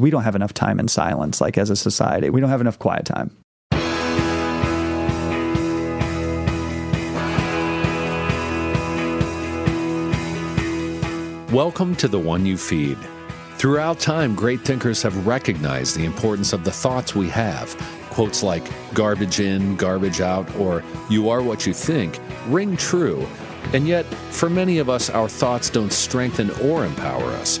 We don't have enough time in silence, like as a society. We don't have enough quiet time. Welcome to the one you feed. Throughout time, great thinkers have recognized the importance of the thoughts we have. Quotes like garbage in, garbage out, or you are what you think ring true. And yet, for many of us, our thoughts don't strengthen or empower us.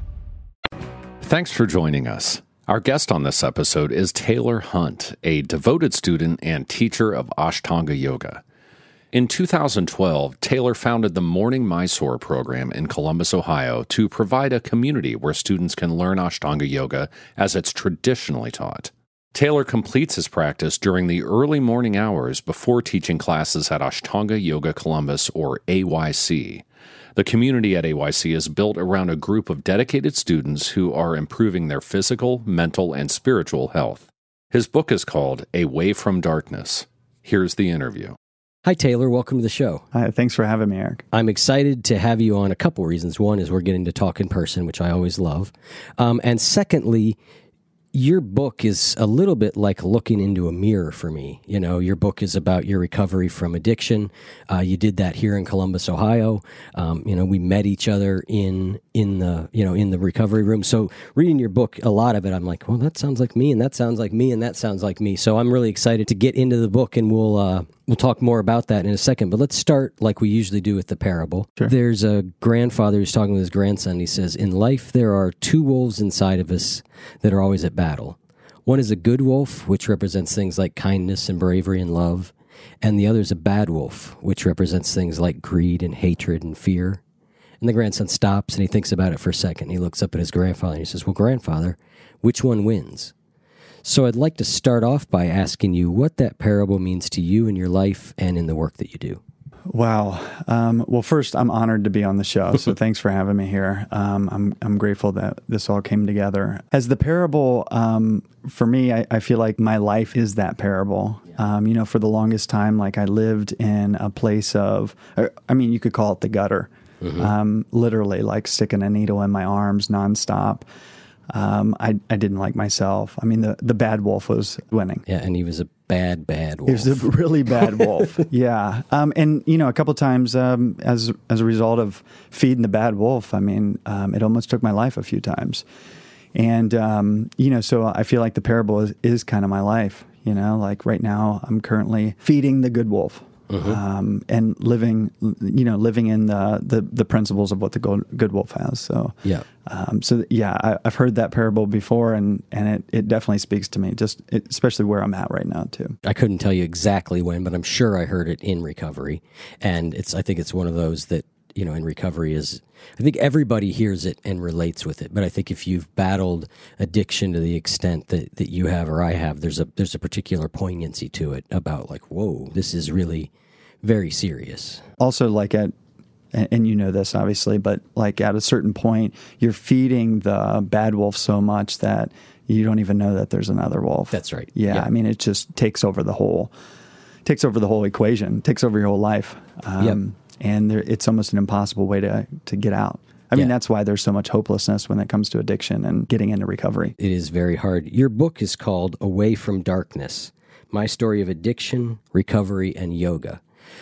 Thanks for joining us. Our guest on this episode is Taylor Hunt, a devoted student and teacher of Ashtanga Yoga. In 2012, Taylor founded the Morning Mysore program in Columbus, Ohio, to provide a community where students can learn Ashtanga Yoga as it's traditionally taught. Taylor completes his practice during the early morning hours before teaching classes at Ashtanga Yoga Columbus, or AYC. The community at AYC is built around a group of dedicated students who are improving their physical, mental, and spiritual health. His book is called A Way From Darkness. Here's the interview. Hi, Taylor. Welcome to the show. Hi, thanks for having me, Eric. I'm excited to have you on a couple reasons. One is we're getting to talk in person, which I always love. Um, and secondly, your book is a little bit like looking into a mirror for me. You know, your book is about your recovery from addiction. Uh, you did that here in Columbus, Ohio. Um, you know, we met each other in in the you know in the recovery room. So reading your book, a lot of it, I'm like, well, that sounds like me, and that sounds like me, and that sounds like me. So I'm really excited to get into the book, and we'll uh, we'll talk more about that in a second. But let's start like we usually do with the parable. Sure. There's a grandfather who's talking with his grandson. He says, "In life, there are two wolves inside of us that are always at battle. One is a good wolf, which represents things like kindness and bravery and love, and the other is a bad wolf, which represents things like greed and hatred and fear." And the grandson stops and he thinks about it for a second. And He looks up at his grandfather and he says, "Well, grandfather, which one wins?" So I'd like to start off by asking you what that parable means to you in your life and in the work that you do. Wow. Um, well, first, I'm honored to be on the show, so thanks for having me here. Um, I'm I'm grateful that this all came together. As the parable, um, for me, I, I, feel like my life is that parable. Um, you know, for the longest time, like I lived in a place of, I mean, you could call it the gutter. Mm-hmm. literally, like sticking a needle in my arms nonstop. Um, I, I didn't like myself. I mean, the, the bad wolf was winning. Yeah, and he was a bad, bad wolf. He was a really bad wolf. yeah. Um, and, you know, a couple times um, as, as a result of feeding the bad wolf, I mean, um, it almost took my life a few times. And, um, you know, so I feel like the parable is, is kind of my life. You know, like right now, I'm currently feeding the good wolf. Mm-hmm. Um, and living, you know, living in the, the, the principles of what the good, good wolf has. So yeah, um, so yeah, I, have heard that parable before, and and it, it definitely speaks to me, just it, especially where I'm at right now too. I couldn't tell you exactly when, but I'm sure I heard it in recovery, and it's I think it's one of those that you know in recovery is I think everybody hears it and relates with it. But I think if you've battled addiction to the extent that, that you have or I have, there's a there's a particular poignancy to it about like, whoa, this is really very serious. Also, like at and, you know this obviously, but like at a certain point, you're feeding the bad wolf so much that you don't even know that there's another wolf. That's right. Yeah, yeah. I mean, it just takes over the whole takes over the whole equation, takes over your whole life. Um, yep and there, it's almost an impossible way to to get out. I mean, yeah. that's why there's so much hopelessness when it comes to addiction and getting into recovery. It is very hard. Your book is called A Way From Darkness My Story of Addiction, Recovery, and Yoga.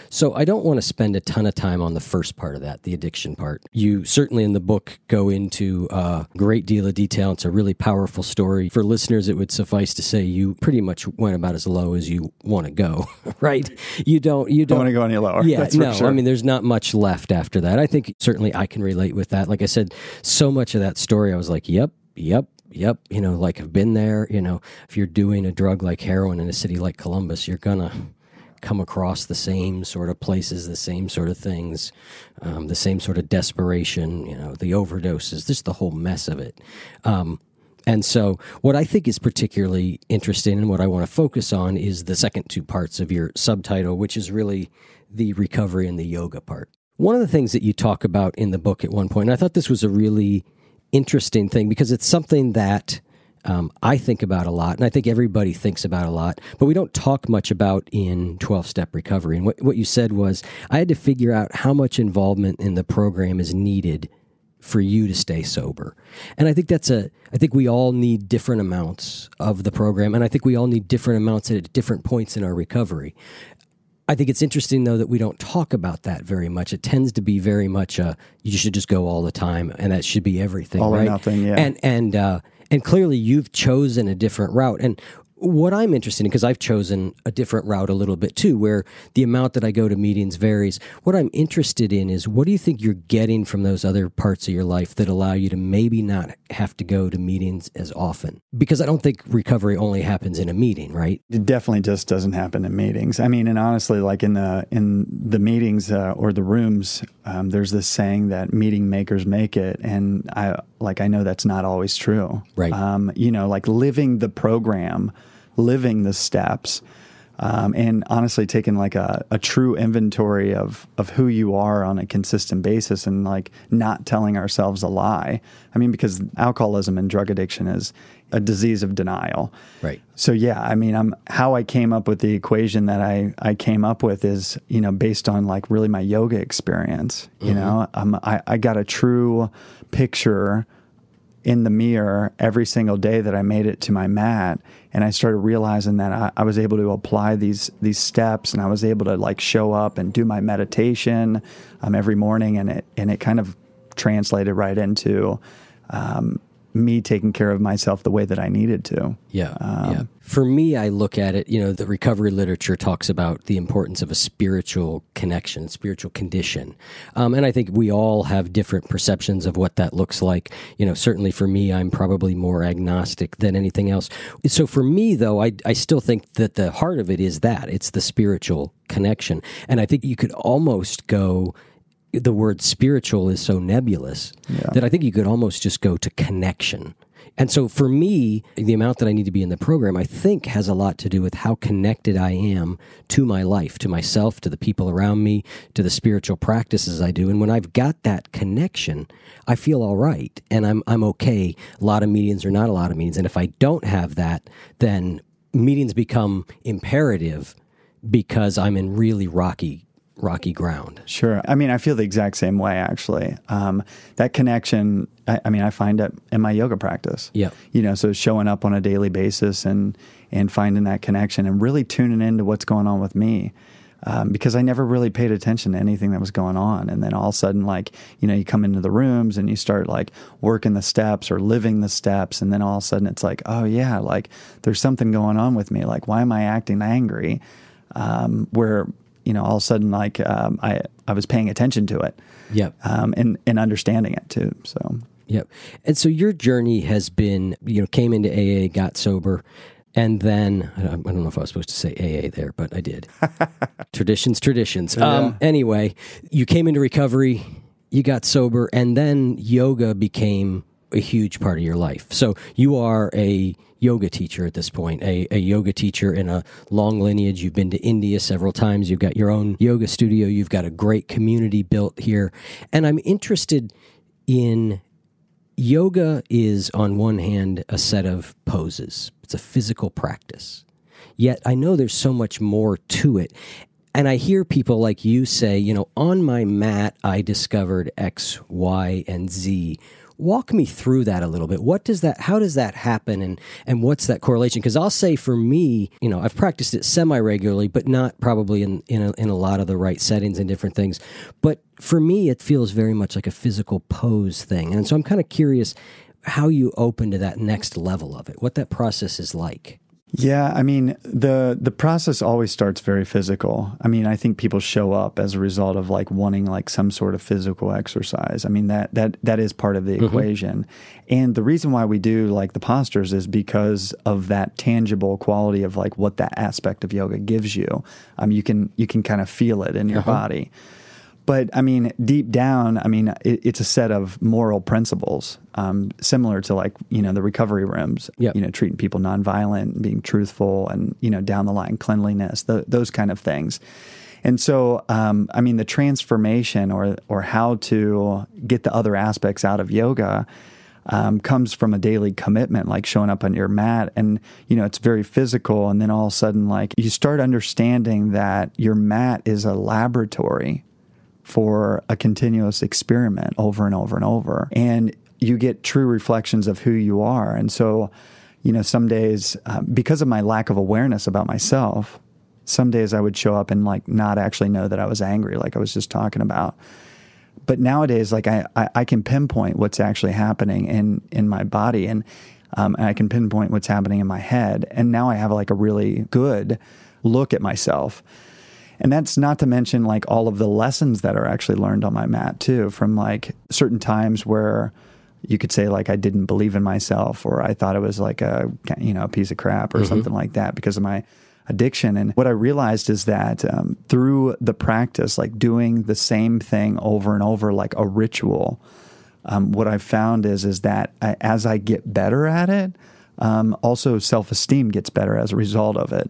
So I don't want to spend a ton of time on the first part of that, the addiction part. You certainly in the book go into a great deal of detail. It's a really powerful story. For listeners, it would suffice to say you pretty much went about as low as you want to go, right? You don't you don't want to go any lower. Yeah, That's for no. sure. I mean, there's not much left after that. I think certainly I can relate with that. Like I said, so much of that story, I was like, yep, yep, yep. You know, like I've been there. You know, if you're doing a drug like heroin in a city like Columbus, you're gonna come across the same sort of places, the same sort of things, um, the same sort of desperation. You know, the overdoses, just the whole mess of it. Um, and so, what I think is particularly interesting and what I want to focus on is the second two parts of your subtitle, which is really the recovery and the yoga part. One of the things that you talk about in the book at one point, and I thought this was a really interesting thing because it's something that um, I think about a lot, and I think everybody thinks about a lot, but we don't talk much about in 12 step recovery. And what, what you said was, I had to figure out how much involvement in the program is needed for you to stay sober. And I think that's a, I think we all need different amounts of the program, and I think we all need different amounts at different points in our recovery. I think it's interesting though that we don't talk about that very much. It tends to be very much a you should just go all the time, and that should be everything, All or right? nothing, yeah. And and uh, and clearly you've chosen a different route. And what I'm interested in, because I've chosen a different route a little bit too, where the amount that I go to meetings varies. What I'm interested in is what do you think you're getting from those other parts of your life that allow you to maybe not have to go to meetings as often? Because I don't think recovery only happens in a meeting, right? It definitely just doesn't happen in meetings. I mean, and honestly, like in the in the meetings uh, or the rooms, um, there's this saying that meeting makers make it, and I like I know that's not always true. Right. Um, you know, like living the program, living the steps. Um, and honestly, taking like a, a true inventory of of who you are on a consistent basis, and like not telling ourselves a lie. I mean, because alcoholism and drug addiction is a disease of denial. Right. So yeah, I mean, I'm how I came up with the equation that I I came up with is you know based on like really my yoga experience. You know, um, I I got a true picture in the mirror every single day that I made it to my mat, and I started realizing that I, I was able to apply these these steps, and I was able to like show up and do my meditation um, every morning, and it and it kind of translated right into. Um, me taking care of myself the way that I needed to. Yeah, yeah. For me, I look at it. You know, the recovery literature talks about the importance of a spiritual connection, spiritual condition, um, and I think we all have different perceptions of what that looks like. You know, certainly for me, I'm probably more agnostic than anything else. So for me, though, I I still think that the heart of it is that it's the spiritual connection, and I think you could almost go the word spiritual is so nebulous that I think you could almost just go to connection. And so for me, the amount that I need to be in the program, I think has a lot to do with how connected I am to my life, to myself, to the people around me, to the spiritual practices I do. And when I've got that connection, I feel all right and I'm I'm okay. A lot of meetings are not a lot of meetings. And if I don't have that, then meetings become imperative because I'm in really rocky rocky ground. Sure. I mean, I feel the exact same way, actually. Um, that connection, I, I, mean, I find it in my yoga practice. Yeah. You know, so showing up on a daily basis and, and finding that connection and really tuning into what's going on with me. Um, because I never really paid attention to anything that was going on. And then all of a sudden, like, you know, you come into the rooms and you start like working the steps or living the steps. And then all of a sudden it's like, oh, yeah, like there's something going on with me. Like, why am I acting angry? Um, where you know, all of a sudden, like um, I, I was paying attention to it, Yep. um, and and understanding it too. So Yep. And so your journey has been, you know, came into AA, got sober, and then I don't know if I was supposed to say AA there, but I did. traditions, traditions. Um, anyway, you came into recovery, you got sober, and then yoga became a huge part of your life. So you are a yoga teacher at this point, a, a yoga teacher in a long lineage. You've been to India several times. You've got your own yoga studio. You've got a great community built here. And I'm interested in yoga is on one hand a set of poses. It's a physical practice. Yet I know there's so much more to it. And I hear people like you say, you know, on my mat I discovered X, Y, and Z. Walk me through that a little bit. What does that? How does that happen? And and what's that correlation? Because I'll say for me, you know, I've practiced it semi regularly, but not probably in in a, in a lot of the right settings and different things. But for me, it feels very much like a physical pose thing, and so I'm kind of curious how you open to that next level of it. What that process is like. Yeah, I mean the the process always starts very physical. I mean, I think people show up as a result of like wanting like some sort of physical exercise. I mean that that that is part of the mm-hmm. equation. And the reason why we do like the postures is because of that tangible quality of like what that aspect of yoga gives you. Um you can you can kind of feel it in your uh-huh. body. But I mean, deep down, I mean, it, it's a set of moral principles, um, similar to like you know the recovery rooms. Yep. You know, treating people nonviolent, being truthful, and you know down the line cleanliness, those kind of things. And so, um, I mean, the transformation or or how to get the other aspects out of yoga. Um, comes from a daily commitment, like showing up on your mat. And, you know, it's very physical. And then all of a sudden, like, you start understanding that your mat is a laboratory for a continuous experiment over and over and over. And you get true reflections of who you are. And so, you know, some days, uh, because of my lack of awareness about myself, some days I would show up and like not actually know that I was angry, like I was just talking about. But nowadays, like I, I, I can pinpoint what's actually happening in, in my body and, um, and I can pinpoint what's happening in my head. And now I have like a really good look at myself. And that's not to mention like all of the lessons that are actually learned on my mat too, from like certain times where you could say like I didn't believe in myself or I thought it was like a you know a piece of crap or mm-hmm. something like that because of my addiction. And what I realized is that um, through the practice, like doing the same thing over and over, like a ritual, um, what I've found is is that I, as I get better at it, um, also self esteem gets better as a result of it.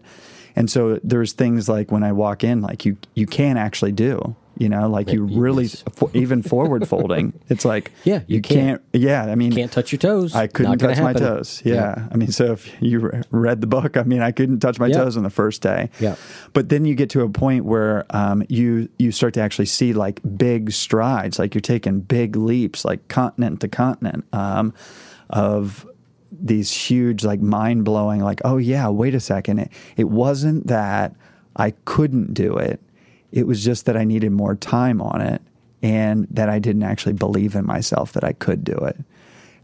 And so there's things like when I walk in, like you you can actually do, you know, like you really for, even forward folding. It's like yeah, you, you can't, can't, Yeah, I mean, can't touch your toes. I couldn't touch happen. my toes. Yeah. yeah. I mean, so if you read the book, I mean, I couldn't touch my yeah. toes on the first day. Yeah. But then you get to a point where um, you you start to actually see like big strides, like you're taking big leaps, like continent to continent. Um, of these huge, like mind blowing, like, oh yeah, wait a second. It, it wasn't that I couldn't do it. It was just that I needed more time on it and that I didn't actually believe in myself that I could do it.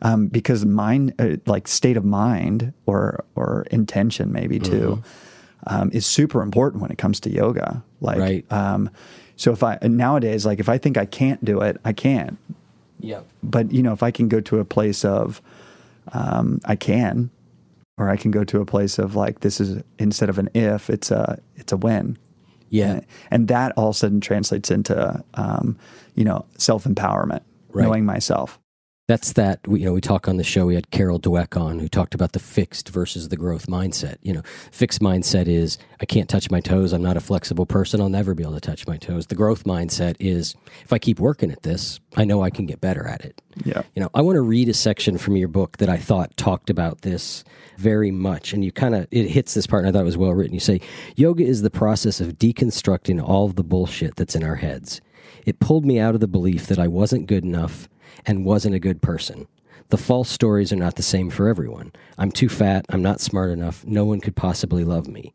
Um, because mind, uh, like state of mind or or intention, maybe too, mm-hmm. um, is super important when it comes to yoga. Like, right. um, so if I nowadays, like if I think I can't do it, I can't. Yeah. But you know, if I can go to a place of um, I can, or I can go to a place of like this is instead of an if, it's a it's a when. Yeah, and, and that all of a sudden translates into um, you know self empowerment, right. knowing myself. That's that. We, you know, we talk on the show. We had Carol Dweck on, who talked about the fixed versus the growth mindset. You know, fixed mindset is I can't touch my toes. I'm not a flexible person. I'll never be able to touch my toes. The growth mindset is if I keep working at this, I know I can get better at it. Yeah. You know, I want to read a section from your book that I thought talked about this very much, and you kind of it hits this part, and I thought it was well written. You say yoga is the process of deconstructing all of the bullshit that's in our heads. It pulled me out of the belief that I wasn't good enough and wasn't a good person. The false stories are not the same for everyone. I'm too fat. I'm not smart enough. No one could possibly love me.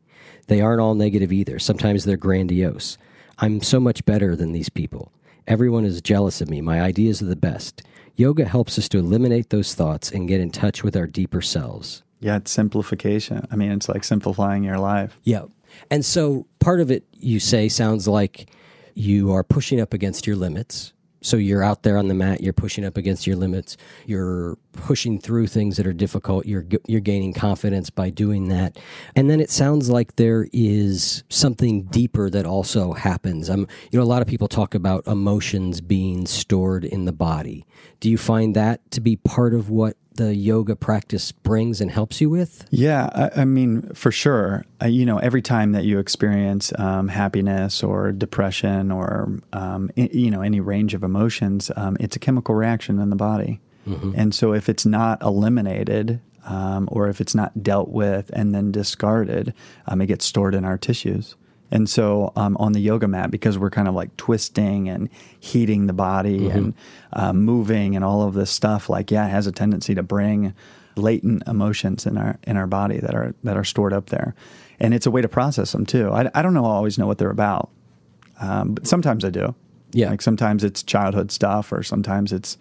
They aren't all negative either. Sometimes they're grandiose. I'm so much better than these people. Everyone is jealous of me. My ideas are the best. Yoga helps us to eliminate those thoughts and get in touch with our deeper selves. Yeah, it's simplification. I mean, it's like simplifying your life. Yeah. And so part of it, you say, sounds like you are pushing up against your limits so you're out there on the mat you're pushing up against your limits you're pushing through things that are difficult you're you're gaining confidence by doing that. And then it sounds like there is something deeper that also happens. I'm you know a lot of people talk about emotions being stored in the body. Do you find that to be part of what the yoga practice brings and helps you with? Yeah, I, I mean, for sure. Uh, you know, every time that you experience um, happiness or depression or, um, I- you know, any range of emotions, um, it's a chemical reaction in the body. Mm-hmm. And so if it's not eliminated, um, or if it's not dealt with and then discarded, um, it gets stored in our tissues. And so um, on the yoga mat, because we're kind of like twisting and heating the body and uh, moving and all of this stuff, like yeah, it has a tendency to bring latent emotions in our in our body that are that are stored up there, and it's a way to process them too. I, I don't know always know what they're about, um, but sometimes I do. Yeah. like sometimes it's childhood stuff, or sometimes it's,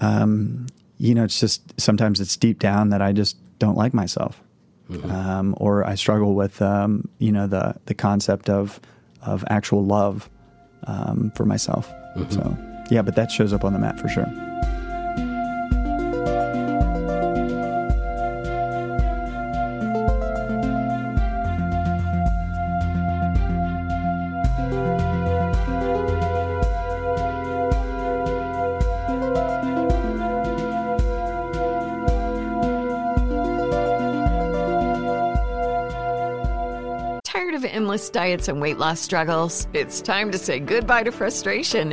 um, you know, it's just sometimes it's deep down that I just don't like myself, um, or I struggle with, um, you know, the the concept of of actual love um, for myself. So yeah, but that shows up on the mat for sure. Diets and weight loss struggles? It's time to say goodbye to frustration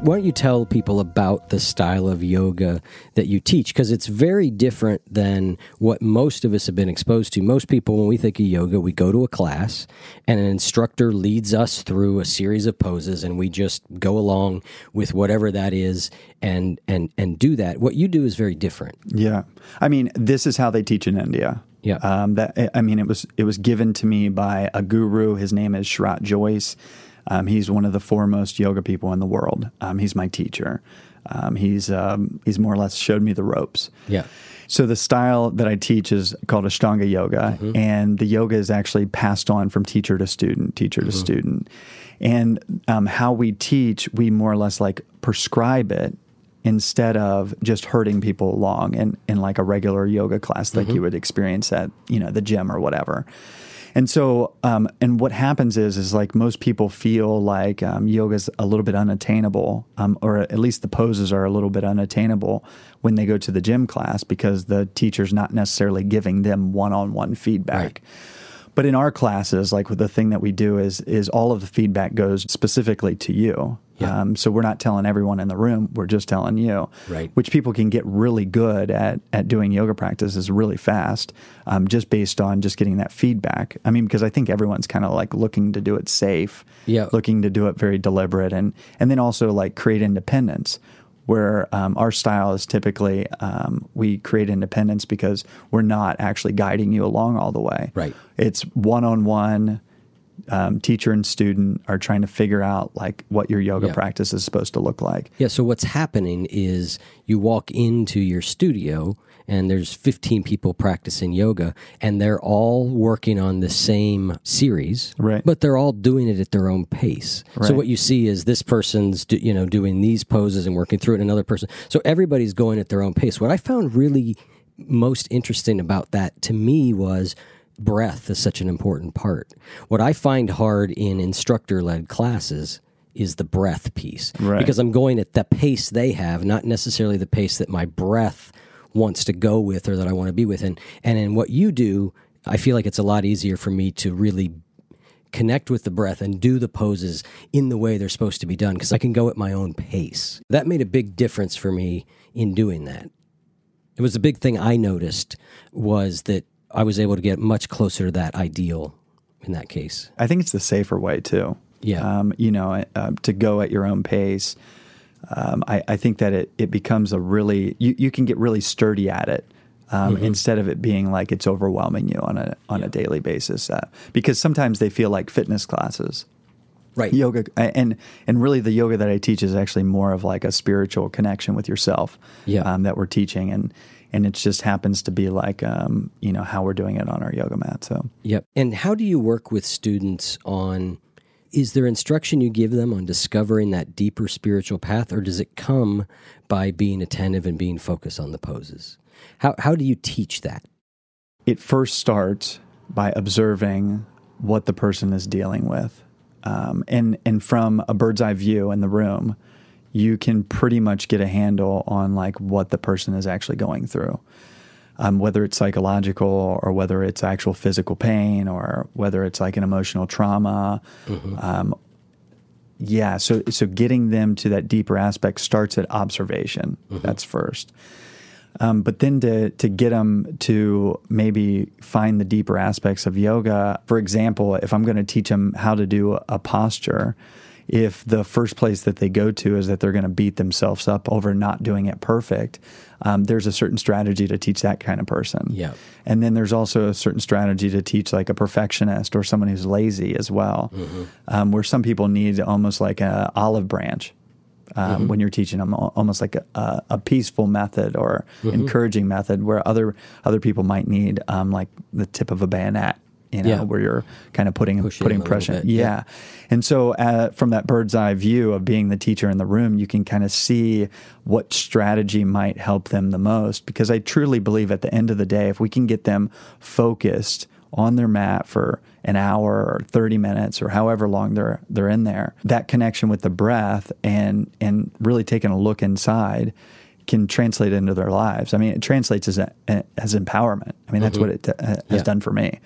Why don't you tell people about the style of yoga that you teach? Because it's very different than what most of us have been exposed to. Most people, when we think of yoga, we go to a class and an instructor leads us through a series of poses and we just go along with whatever that is and, and, and do that. What you do is very different. Yeah, I mean, this is how they teach in India. Yeah. um, that I mean, it was it was given to me by a guru. His name is Sharath Jois. Um, he's one of the foremost yoga people in the world. Um, he's my teacher. Um, he's um, he's more or less showed me the ropes. Yeah. So the style that I teach is called Ashtanga yoga, and the yoga is actually passed on from teacher to student, teacher to student. And um, how we teach, we more or less like prescribe it instead of just herding people along in, in like a regular yoga class like you would experience at you know the gym or whatever. And so, um, and what happens is, is like most people feel like um, yoga is a little bit unattainable, um, or at least the poses are a little bit unattainable when they go to the gym class because the teacher's not necessarily giving them one-on-one feedback. But in our classes, like the thing that we do is is all of the feedback goes specifically to you. Yeah. Um, so we're not telling everyone in the room; we're just telling you. Right. Which people can get really good at at doing yoga practices really fast, um, just based on just getting that feedback. I mean, because I think everyone's kind of like looking to do it safe, Yeah. looking to do it very deliberate, and and then also like create independence. Where um, our style is typically um, we create independence because we're not actually guiding you along all the way. Right. It's one on one um, teacher and student are trying to figure out like what your yoga Yeah. practice is supposed to look like. Yeah, so what's happening is you walk into your studio and there's 15 people practicing yoga and they're all working on the same series. Right. But they're all doing it at their own pace. So what you see is this person's do, you know doing these poses and working through it and another person. So everybody's going at their own pace. What I found really most interesting about that to me was breath is such an important part. What I find hard in instructor led classes is the breath piece Right. because I'm going at the pace they have, not necessarily the pace that my breath wants to go with or that I want to be with. And and in what you do, I feel like it's a lot easier for me to really connect with the breath and do the poses in the way they're supposed to be done because I can go at my own pace. That made a big difference for me in doing that. It was a big thing I noticed was that I was able to get much closer to that ideal in that case. I think it's the safer way too. Yeah. Um, you know, uh, to go at your own pace. Um, I, I think that it, it becomes a really you, you can get really sturdy at it um, Mm-hmm. instead of it being like it's overwhelming you on a on a daily basis uh, because sometimes they feel like fitness classes Right. yoga and and really the yoga that I teach is actually more of like a spiritual connection with yourself Yeah. um, that we're teaching and and it just happens to be like um, you know how we're doing it on our yoga mat so Yep. And how do you work with students on is there instruction you give them on discovering that deeper spiritual path or does it come by being attentive and being focused on the poses? How how do you teach that? it first starts by observing what the person is dealing with. Um, and, and from a bird's eye view in the room, you can pretty much get a handle on like what the person is actually going through. Um, whether it's psychological or whether it's actual physical pain or whether it's like an emotional trauma. Um, yeah, so so getting them to that deeper aspect starts at observation. That's first. Um, but then to to get them to maybe find the deeper aspects of yoga. For example, if I'm going to teach them how to do a posture, if the first place that they go to is that they're going to beat themselves up over not doing it perfect, um, there's a certain strategy to teach that kind of person. Yeah. And then there's also a certain strategy to teach like a perfectionist or someone who's lazy as well, um, where some people need almost like an olive branch um, when you're teaching them, almost like a, a, a peaceful method or encouraging method, where other other people might need um, like the tip of a bayonet. You know, Yeah. where you're kind of putting putting them a little pressure. bit, Yeah. yeah. And so, uh, from that bird's eye view of being the teacher in the room, you can kind of see what strategy might help them the most. Because I truly believe at the end of the day, if we can get them focused on their mat for an hour or 30 minutes or however long they're they're in there, that connection with the breath and and really taking a look inside can translate into their lives. I mean, it translates as a, as empowerment. I mean, that's what it uh, has Yeah. done for me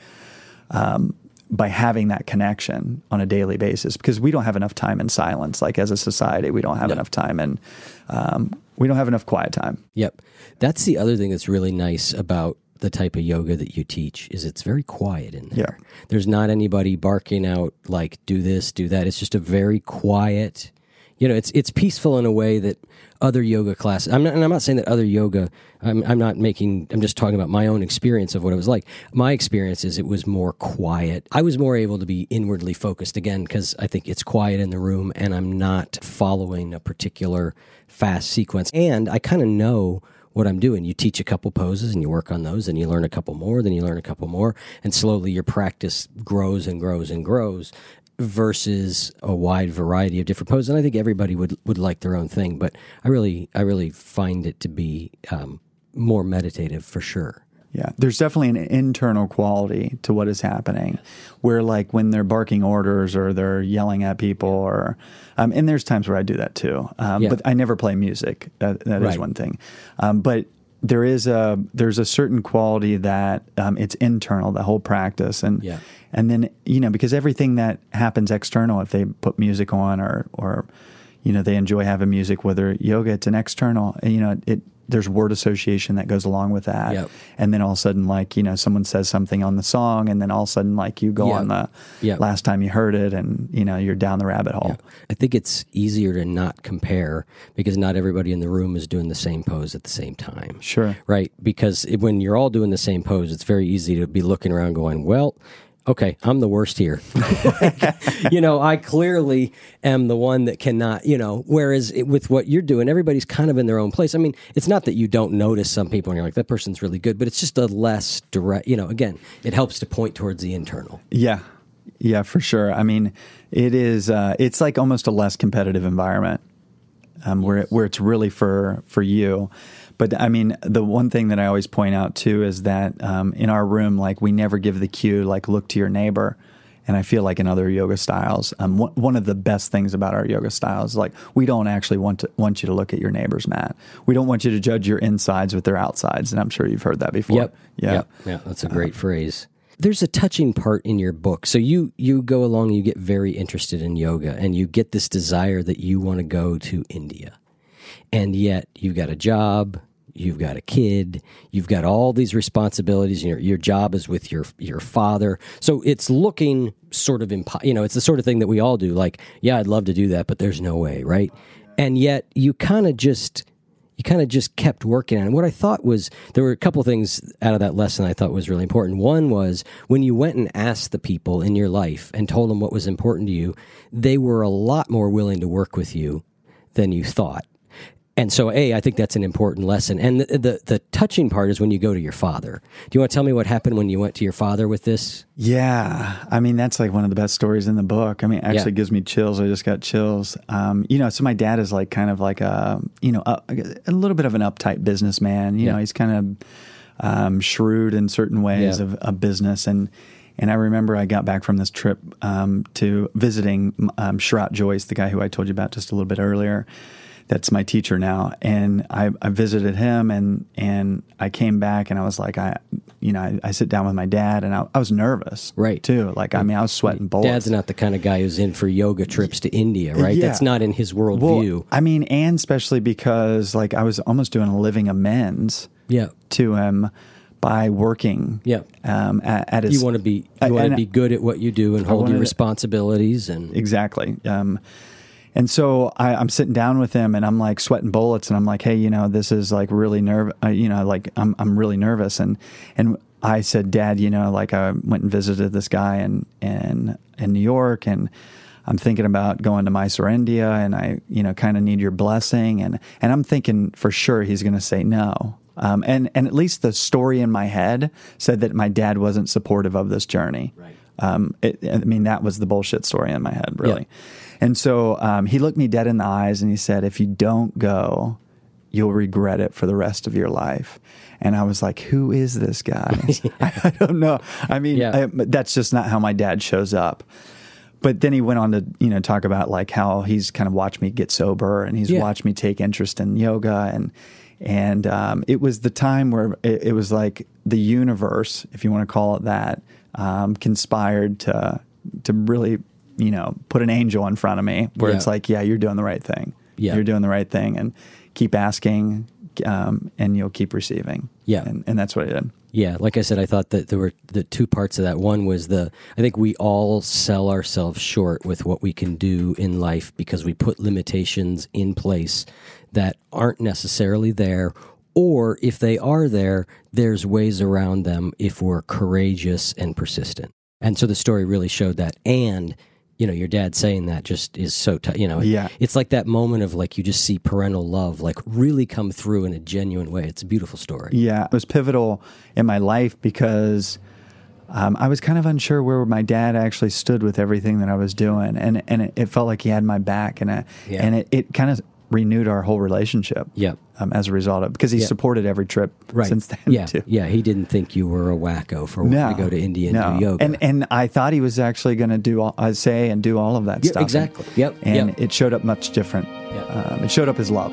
um, by having that connection on a daily basis because we don't have enough time in silence. Like as a society, we don't have No. enough time and um, we don't have enough quiet time. Yep. That's the other thing that's really nice about the type of yoga that you teach is it's very quiet in there. Yeah. There's not anybody barking out like do this, do that. It's just a very quiet you know, it's it's peaceful in a way that other yoga classes. I'm not, and I'm not saying that other yoga. I'm, I'm not making. I'm just talking about my own experience of what it was like. My experience is it was more quiet. I was more able to be inwardly focused again because I think it's quiet in the room and I'm not following a particular fast sequence. And I kind of know what I'm doing. You teach a couple poses and you work on those, and you learn a couple more, then you learn a couple more, and slowly your practice grows and grows and grows versus a wide variety of different poses. And I think everybody would would like their own thing, but I really I really find it to be um, more meditative for sure. Yeah, there's definitely an internal quality to what is happening, where like when they're barking orders or they're yelling at people, or um, and there's times where I do that too. Um, Yeah. But I never play music. That that is Right. one thing. Um, but there is a there's a certain quality that um, it's internal, the whole practice, and Yeah. and then you know because everything that happens external, if they put music on or or you know they enjoy having music, whether yoga, it's an external. You know it. There's word association that goes along with that Yep. and then all of a sudden like you know someone says something on the song and then all of a sudden like you go Yeah. on the Yeah. last time you heard it and you know you're down the rabbit hole I think it's easier to not compare because not everybody in the room is doing the same pose at the same time. Sure. Right? Because it, when you're all doing the same pose, it's very easy to be looking around going, well, okay, I'm the worst here. you know, I clearly am the one that cannot, you know, whereas it, with what you're doing, everybody's kind of in their own place. I mean, it's not that you don't notice some people and you're like, that person's really good, but it's just a less direct, you know, again, it helps to point towards the internal. Yeah. Yeah, for sure. I mean, it is, uh, it's like almost a less competitive environment um, where, where it's really for, for you. But I mean, the one thing that I always point out too is that um, in our room, like we never give the cue, like look to your neighbor. And I feel like in other yoga styles, um, wh- one of the best things about our yoga styles is like we don't actually want to want you to look at your neighbor's mat. We don't want you to judge your insides with their outsides. And I'm sure you've heard that before. Yep. Yeah. Yep. Yeah. That's a great phrase. There's a touching part in your book. So you you go along, you get very interested in yoga, and you get this desire that you want to go to India, and yet you've got a job, you've got a kid, you've got all these responsibilities. Your your job is with your your father, so it's looking sort of impo- you know it's the sort of thing that we all do. Like, yeah, I'd love to do that, but there's no way, right? And yet you kind of just you kind of just kept working on it. What I thought was there were a couple things out of that lesson I thought was really important. One was when you went and asked the people in your life and told them what was important to you, they were a lot more willing to work with you than you thought. And so, a, I think that's an important lesson. And the, the, the touching part is when you go to your father. Do you want to tell me what happened when you went to your father with this? Yeah, I mean that's like one of the best stories in the book. I mean, it actually Yeah. gives me chills. I just got chills. Um, you know, so my dad is like kind of like a you know a, a little bit of an uptight businessman. You Yeah. know, he's kind of um, shrewd in certain ways Yeah. of, of business and. And I remember I got back from this trip um, to visiting um, Jois, the guy who I told you about just a little bit earlier. That's my teacher now, and I, I visited him, and and I came back, and I was like, I, you know, I, I sit down with my dad, and I, I was nervous, Right. Too, like I mean, I was sweating bullets. Dad's not the kind of guy who's in for yoga trips to India, right? Yeah. That's not in his well, worldview. I mean, and especially because like I was almost doing a living amends yeah. to him by working, Yeah. um, at, at his. You want to be you want to be good at what you do and hold your responsibilities and Exactly. Um, and so I, I'm sitting down with him, and I'm like sweating bullets, and I'm like, "Hey, you know, this is like really nerve. Uh, you know, like I'm I'm really nervous." And and I said, "Dad, you know, like I went and visited this guy in in in New York, and I'm thinking about going to Mysore, India, and I, you know, kind of need your blessing." And and I'm thinking for sure he's going to say no. Um, and and at least the story in my head said that my dad wasn't supportive of this journey. Right. Um, it, I mean, that was the bullshit story in my head, really. And so um, he looked me dead in the eyes and he said, If you don't go, you'll regret it for the rest of your life. And I was like, Who is this guy? I, I don't know. I mean, Yeah. I, that's just not how my dad shows up. But then he went on to, you know, talk about like how he's kind of watched me get sober and he's Yeah. watched me take interest in yoga and and um, it was the time where it, it was like the universe, if you want to call it that, um, conspired to to really, you know, put an angel in front of me where it's like, yeah, you're doing the right thing. Yeah. you're doing the right thing, and keep asking, um, and you'll keep receiving. Yeah. and, and that's what I did. Yeah, like I said, I thought that there were the two parts of that. One was the I think we all sell ourselves short with what we can do in life because we put limitations in place that aren't necessarily there. Or if they are there, there's ways around them if we're courageous and persistent. And so the story really showed that. And, you know, your dad saying that just is so, t- you know, Yeah. it's like that moment of like you just see parental love like really come through in a genuine way. It's a beautiful story. Yeah, it was pivotal in my life because um, I was kind of unsure where my dad actually stood with everything that I was doing, and and it, it felt like he had my back, and I, Yeah. and it, it kind of renewed our whole relationship. Yep. Um, as a result of because he Yeah. supported every trip right. since then Yeah, too. yeah. He didn't think you were a wacko for wanting No, to go to India and no. do yoga. and and I thought he was actually going to do all, I say and do all of that Yeah, stuff. exactly. Yep, And yep. it showed up much different. Yeah. Um, it showed up as love.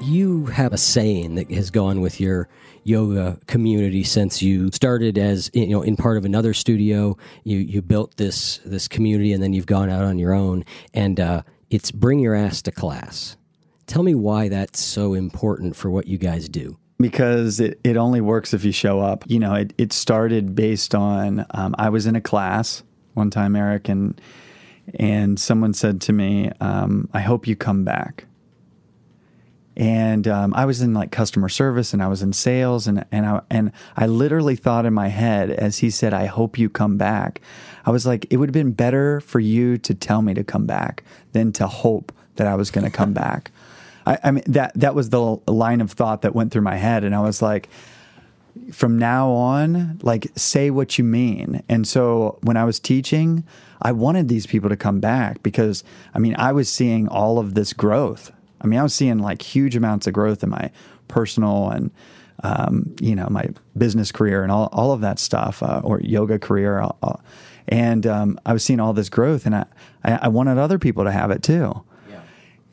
You have a saying that has gone with your yoga community since you started as you know in part of another studio. You you built this this community, and then you've gone out on your own, and uh, it's bring your ass to class. Tell me why that's so important for what you guys do. because it, it only works if you show up. You know, it, it started based on um, I was in a class one time, Eric, and and someone said to me, um, "I hope you come back." And um, I was in like customer service, and I was in sales, and and I and I literally thought in my head as he said, "I hope you come back." I was like, it would have been better for you to tell me to come back than to hope that I was going to come back. I, I mean that that was the line of thought that went through my head, and I was like, from now on, like say what you mean. And so when I was teaching, I wanted these people to come back because I mean I was seeing all of this growth. I mean I was seeing like huge amounts of growth in my personal and um, you know my business career and all all of that stuff uh, or yoga career. uh, uh, and um, I was seeing all this growth, and I, I wanted other people to have it too.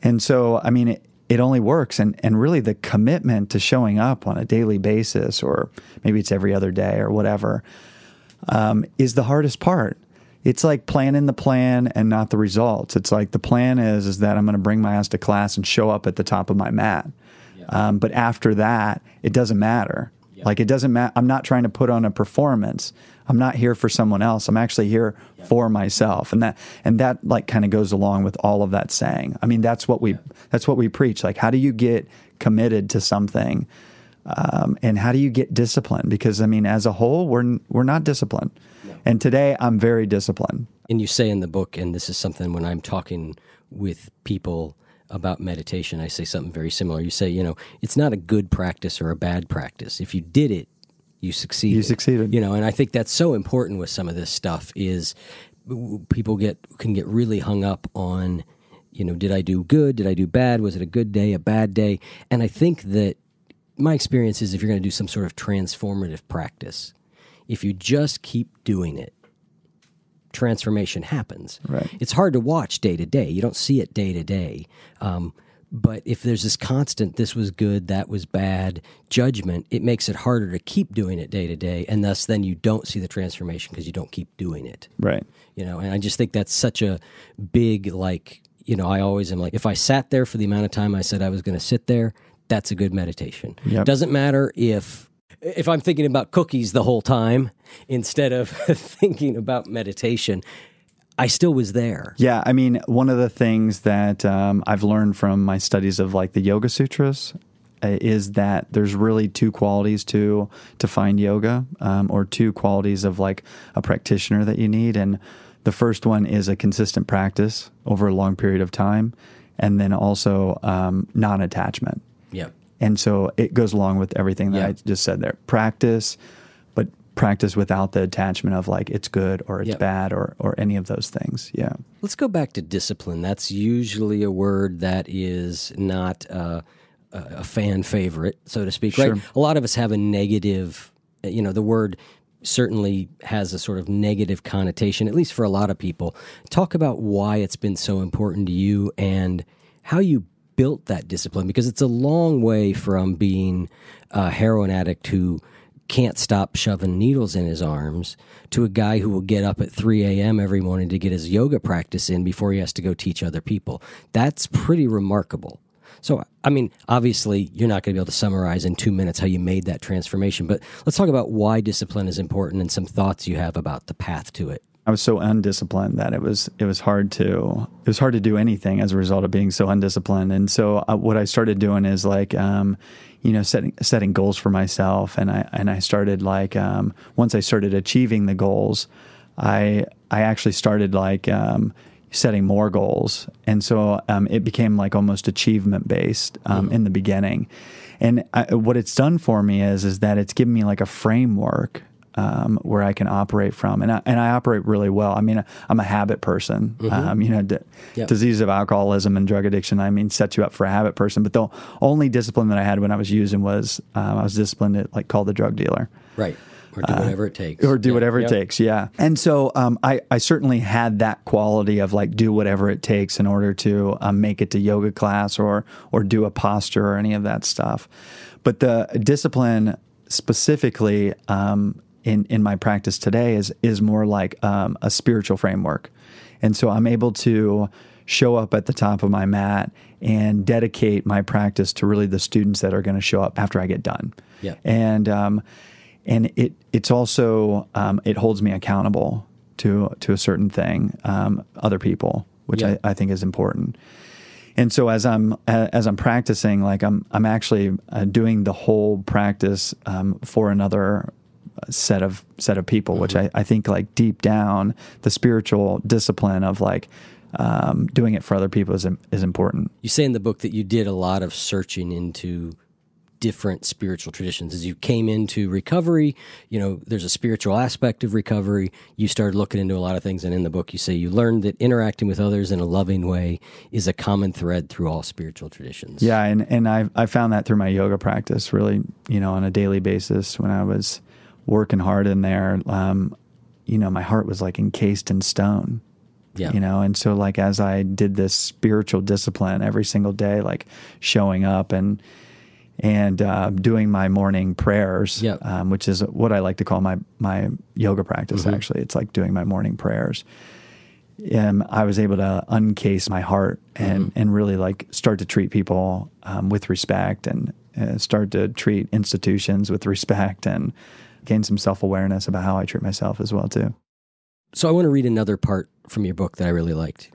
And so, I mean, it, it only works. And, and really, the commitment to showing up on a daily basis, or maybe it's every other day or whatever, um, is the hardest part. It's like planning the plan and not the results. It's like the plan is is that I'm going to bring my ass to class and show up at the top of my mat. Um, but after that, it doesn't matter. Like it doesn't matter. I'm not trying to put on a performance. I'm not here for someone else. I'm actually here for myself, and that and that like kind of goes along with all of that saying. I mean, that's what we that's what we preach. Like, how do you get committed to something, um, and how do you get disciplined? Because I mean, as a whole, we're we're not disciplined, and today I'm very disciplined. And you say in the book, and this is something when I'm talking with people about meditation, I say something very similar. You say, you know, it's not a good practice or a bad practice. If you did it, you succeeded. You succeeded. You know, and I think that's so important with some of this stuff is people get can get really hung up on, you know, did I do good? Did I do bad? Was it a good day, a bad day? And I think that my experience is if you're going to do some sort of transformative practice, if you just keep doing it, transformation happens. Right. It's hard to watch day to day. You don't see it day to day. Um, but if there's this constant, this was good, that was bad judgment, it makes it harder to keep doing it day to day. And thus, then you don't see the transformation because you don't keep doing it. Right. You know, and I just think that's such a big, like, you know, I always am like, if I sat there for the amount of time I said I was going to sit there, that's a good meditation. Yep. Doesn't matter if if I'm thinking about cookies the whole time instead of thinking about meditation, I still was there. Yeah, I mean, one of the things that um, I've learned from my studies of like the Yoga Sutras uh, is that there's really two qualities to to find yoga, um, or two qualities of like a practitioner that you need. And the first one is a consistent practice over a long period of time, and then also um, non-attachment. Yep. And so it goes along with everything that Yeah. I just said there. Practice, but practice without the attachment of like it's good or it's Yep. bad or or any of those things. Yeah. Let's go back to discipline. That's usually a word that is not uh, a fan favorite, so to speak. Right? Sure. A lot of us have a negative. You know, the word certainly has a sort of negative connotation, at least for a lot of people. Talk about why it's been so important to you and how you built that discipline, because it's a long way from being a heroin addict who can't stop shoving needles in his arms to a guy who will get up at 3 a.m. every morning to get his yoga practice in before he has to go teach other people. That's pretty remarkable. So, I mean, obviously, you're not going to be able to summarize in two minutes how you made that transformation, but let's talk about why discipline is important and some thoughts you have about the path to it. I was so undisciplined that it was it was hard to it was hard to do anything as a result of being so undisciplined. And so uh, what I started doing is like um, you know setting setting goals for myself, and I and I started like um, once I started achieving the goals, I I actually started like um, setting more goals, and so um, it became like almost achievement based um, in the beginning. And I, what it's done for me is is that it's given me like a framework um, where I can operate from, and I, and I operate really well. I mean, I'm a habit person. Um, you know, d- Yep. disease of alcoholism and drug addiction. I mean, sets you up for a habit person. But the only discipline that I had when I was using was um, I was disciplined to like call the drug dealer Right. Or do whatever it takes. or do Yeah. whatever Yep. it takes. Yeah. And so um, I, I certainly had that quality of like do whatever it takes in order to um, make it to yoga class or or do a posture or any of that stuff. But the discipline specifically um, in in my practice today is is more like um, a spiritual framework, and so I'm able to show up at the top of my mat and dedicate my practice to really the students that are going to show up after I get done. Yeah. And um, and it it's also um, it holds me accountable to to a certain thing, um, other people, which Yeah. I, I think is important. And so as I'm as I'm practicing, like I'm I'm actually uh, doing the whole practice um, for another set of set of people, which I, I think like deep down the spiritual discipline of like um, doing it for other people is is important. You say in the book that you did a lot of searching into different spiritual traditions. As you came into recovery, you know, there's a spiritual aspect of recovery. You started looking into a lot of things. And in the book, you say you learned that interacting with others in a loving way is a common thread through all spiritual traditions. Yeah, and and I I found that through my yoga practice, really, you know, on a daily basis when I was working hard in there. Um, you know, my heart was like encased in stone. Yeah. You know, and so like as I did this spiritual discipline every single day, like showing up and and uh, doing my morning prayers, Yep. um, which is what I like to call my my yoga practice. Mm-hmm. Actually, it's like doing my morning prayers um, I was able to uncase my heart and Mm-hmm. and really like start to treat people um, with respect and uh, start to treat institutions with respect and gain some self awareness about how I treat myself as well too. So I want to read another part from your book that I really liked.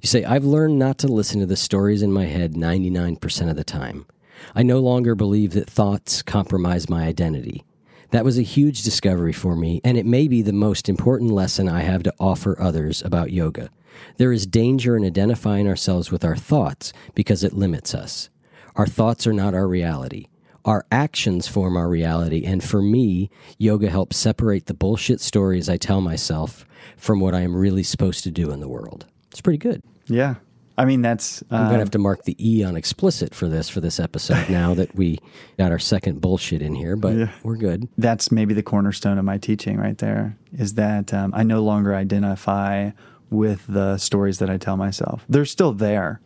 You say, I've learned not to listen to the stories in my head 99% of the time. I no longer believe that thoughts compromise my identity. That was a huge discovery for me, and it may be the most important lesson I have to offer others about yoga. There is danger in identifying ourselves with our thoughts because it limits us. Our thoughts are not our reality. Our actions form our reality, and for me, yoga helps separate the bullshit stories I tell myself from what I am really supposed to do in the world. It's pretty good. Yeah, I mean that's I'm going uh, to have to mark the E on explicit for this for this episode now that we got our second bullshit in here, but we're good. that's maybe the cornerstone of my teaching right there is that um, I no longer identify with the stories that I tell myself. They're still there.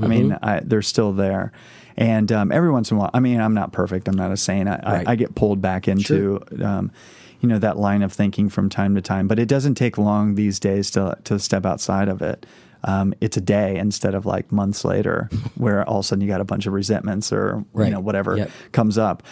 I mean, Mm-hmm. I, they're still there. And um, every once in a while, I mean, I'm not perfect. I'm not a saint. I, Right. I, I get pulled back into, um, you know, that line of thinking from time to time. But it doesn't take long these days to to step outside of it. Um, it's a day instead of like months later, where all of a sudden you got a bunch of resentments or Right. you know whatever Yep. comes up.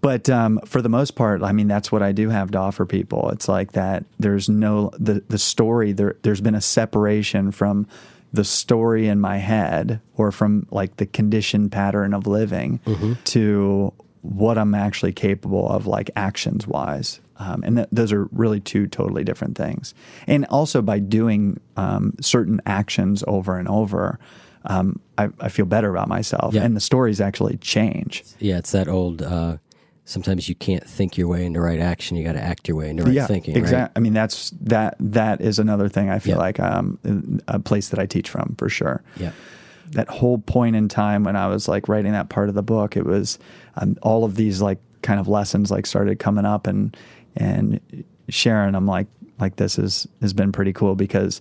But um, for the most part, I mean, that's what I do have to offer people. It's like that. There's no the the story. There there's been a separation from the story in my head or from like the conditioned pattern of living to what I'm actually capable of, like actions wise. Um, and th- those are really two totally different things. And also by doing um, certain actions over and over, um, I, I feel better about myself. Yeah. And the stories actually change. Yeah, it's that old. Uh, sometimes you can't think your way into right action; you got to act your way into right yeah, thinking. exactly. Right? I mean, that's that. That is another thing I feel Yeah. like um, a place that I teach from for sure. Yeah. That whole point in time when I was like writing that part of the book, it was um, all of these like kind of lessons like started coming up and and sharing. I'm like like this is has been pretty cool because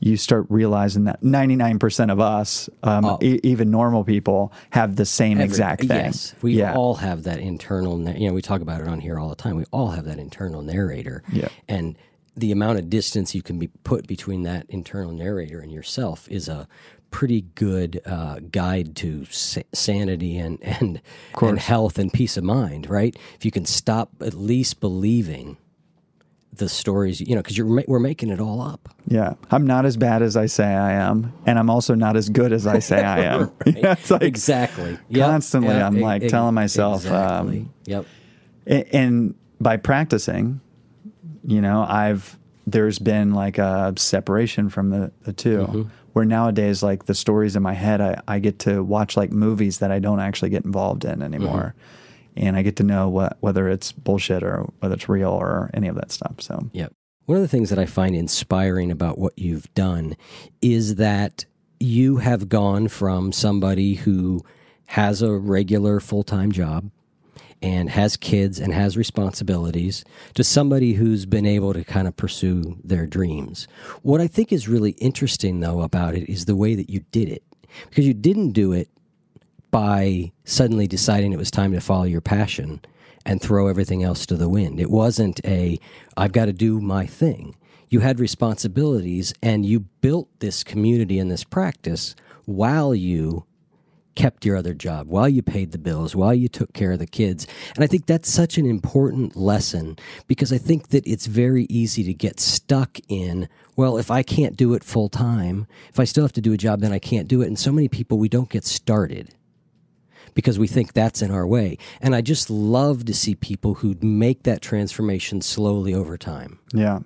you start realizing that 99% of us, um, Oh. e- even normal people, have the same Every- exact thing. Yes, we yeah. all have that internal. na- You know, we talk about it on here all the time. We all have that internal narrator. Yeah. and the amount of distance you can be put between that internal narrator and yourself is a pretty good uh, guide to sa- sanity and and and health and peace of mind. Right? If you can stop at least believing the stories, you know, because you're we're making it all up. Yeah, I'm not as bad as I say I am, and I'm also not as good as I say I am. Yeah, it's like exactly. Constantly Yeah, I'm, like, e- telling myself, Exactly. um, yep. And by practicing, you know, I've there's been like a separation from the the 2 Mm-hmm. Where nowadays, like the stories in my head, I, I get to watch like movies that I don't actually get involved in anymore, Mm-hmm. And I get to know what whether it's bullshit or whether it's real or any of that stuff. So Yep. One of the things that I find inspiring about what you've done is that you have gone from somebody who has a regular full time job and has kids and has responsibilities to somebody who's been able to kind of pursue their dreams. What I think is really interesting, though, about it is the way that you did it. Because you didn't do it by suddenly deciding it was time to follow your passion and throw everything else to the wind. It wasn't a, I've got to do my thing. You had responsibilities and you built this community and this practice while you kept your other job, while you paid the bills, while you took care of the kids. And I think that's such an important lesson because I think that it's very easy to get stuck in, well, if I can't do it full time, if I still have to do a job, then I can't do it. And so many people, we don't get started because we think that's in our way. And I just love to see people who make that transformation slowly over time. Yeah.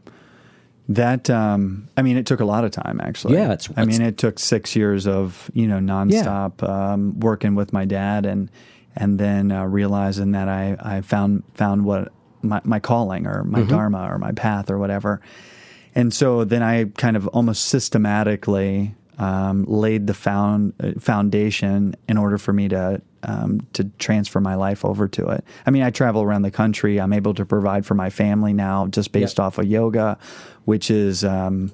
That um, I mean, it took a lot of time actually. Yeah, it's- I mean, it took six years of you know nonstop um, working with my dad, and and then uh, realizing that I I found found what my my calling or my dharma or my path or whatever, and so then I kind of almost systematically um, laid the found uh, foundation in order for me to um, to transfer my life over to it. I mean, I travel around the country. I'm able to provide for my family now just based off of yoga, which is um,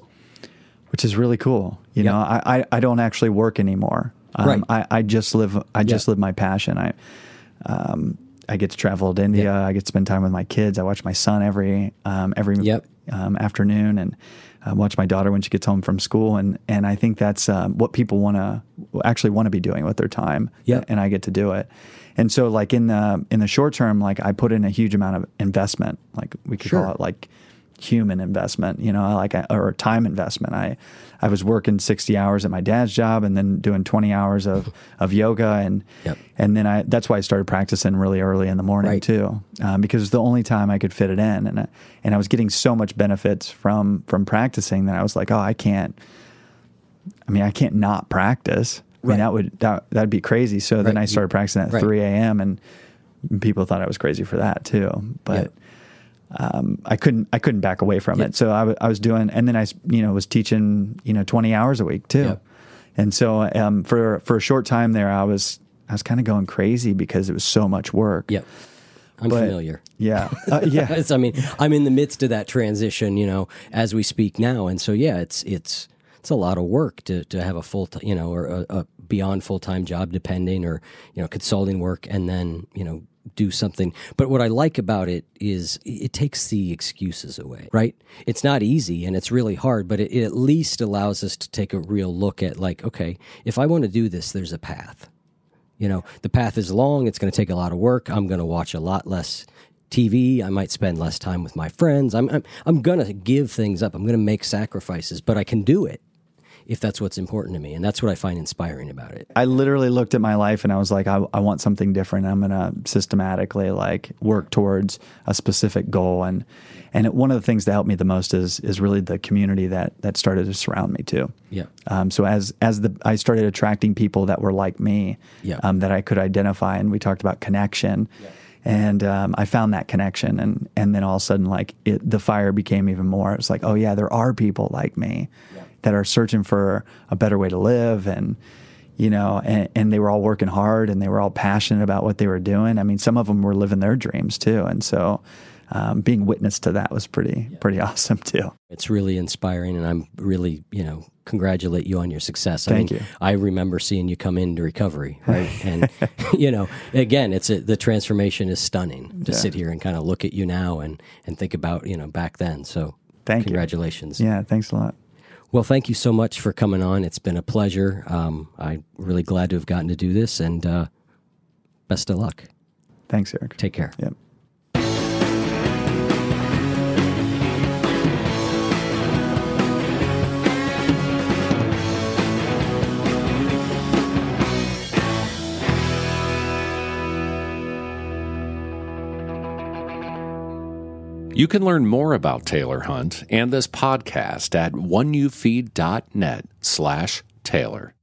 which is really cool. You Yep. know, I, I, I don't actually work anymore. Um, Right. I, I just live I just Yeah. live my passion. I um, I get to travel to India. I get to spend time with my kids. I watch my son every um, every Yep. um, afternoon and uh, watch my daughter when she gets home from school. And and I think that's um, what people want to actually want to be doing with their time. Yep. and I get to do it. And so, like in the in the short term, like I put in a huge amount of investment. Like we could Sure. call it like human investment, you know, like or time investment. I I was working sixty hours at my dad's job and then doing twenty hours of, of yoga and Yep. and then I that's why I started practicing really early in the morning Right. too, um, because it's the only time I could fit it in, and I, and I was getting so much benefits from from practicing that I was like, oh, I can't. I mean, I can't not practice. I mean, that would that that'd be crazy. So then I started practicing at Right. three a.m. and people thought I was crazy for that too. But um, I couldn't I couldn't back away from it. So I, w- I was doing, and then I you know was teaching you know twenty hours a week too. And so um, for for a short time there, I was I was kind of going crazy because it was so much work. Yep. I'm But- familiar. Yeah. Uh, yeah. I mean, I'm in the midst of that transition, you know, as we speak now, and so yeah, it's it's it's a lot of work to to have a full, you know, or a, a beyond full time job, depending, or you know, consulting work, and then you know, do something. But what I like about it is it takes the excuses away, right? It's not easy and it's really hard, but it, it at least allows us to take a real look at like, okay, if I want to do this, there's a path you know the path is long it's going to take a lot of work i'm going to watch a lot less tv i might spend less time with my friends i'm i'm, I'm going to give things up i'm going to make sacrifices but i can do it if that's what's important to me and that's what i find inspiring about it I literally looked at my life and I was like, I, I want something different. I'm going to systematically like work towards a specific goal. And, and it, one of the things that helped me the most is, is really the community that, that started to surround me too. Yeah. Um, so as, as the, I started attracting people that were like me, Yeah. um, that I could identify and we talked about connection. And um, I found that connection, and and then all of a sudden, like it, the fire became even more. It's like, oh yeah, there are people like me that are searching for a better way to live, and you know, and, and they were all working hard, and they were all passionate about what they were doing. I mean, some of them were living their dreams too, and so um, being witness to that was pretty pretty awesome too. It's really inspiring, and I'm really, you know, congratulate you on your success. Thank I mean, you. I remember seeing you come into recovery, right? And you know, again, it's a, the transformation is stunning to Yeah. sit here and kind of look at you now and and think about you know back then. So, Thank you. congratulations. Yeah, thanks a lot. Well, thank you so much for coming on. It's been a pleasure. Um, I'm really glad to have gotten to do this, and uh, best of luck. Thanks, Eric. Take care. Yep. You can learn more about Taylor Hunt and this podcast at oneyoufeed.net slash Taylor.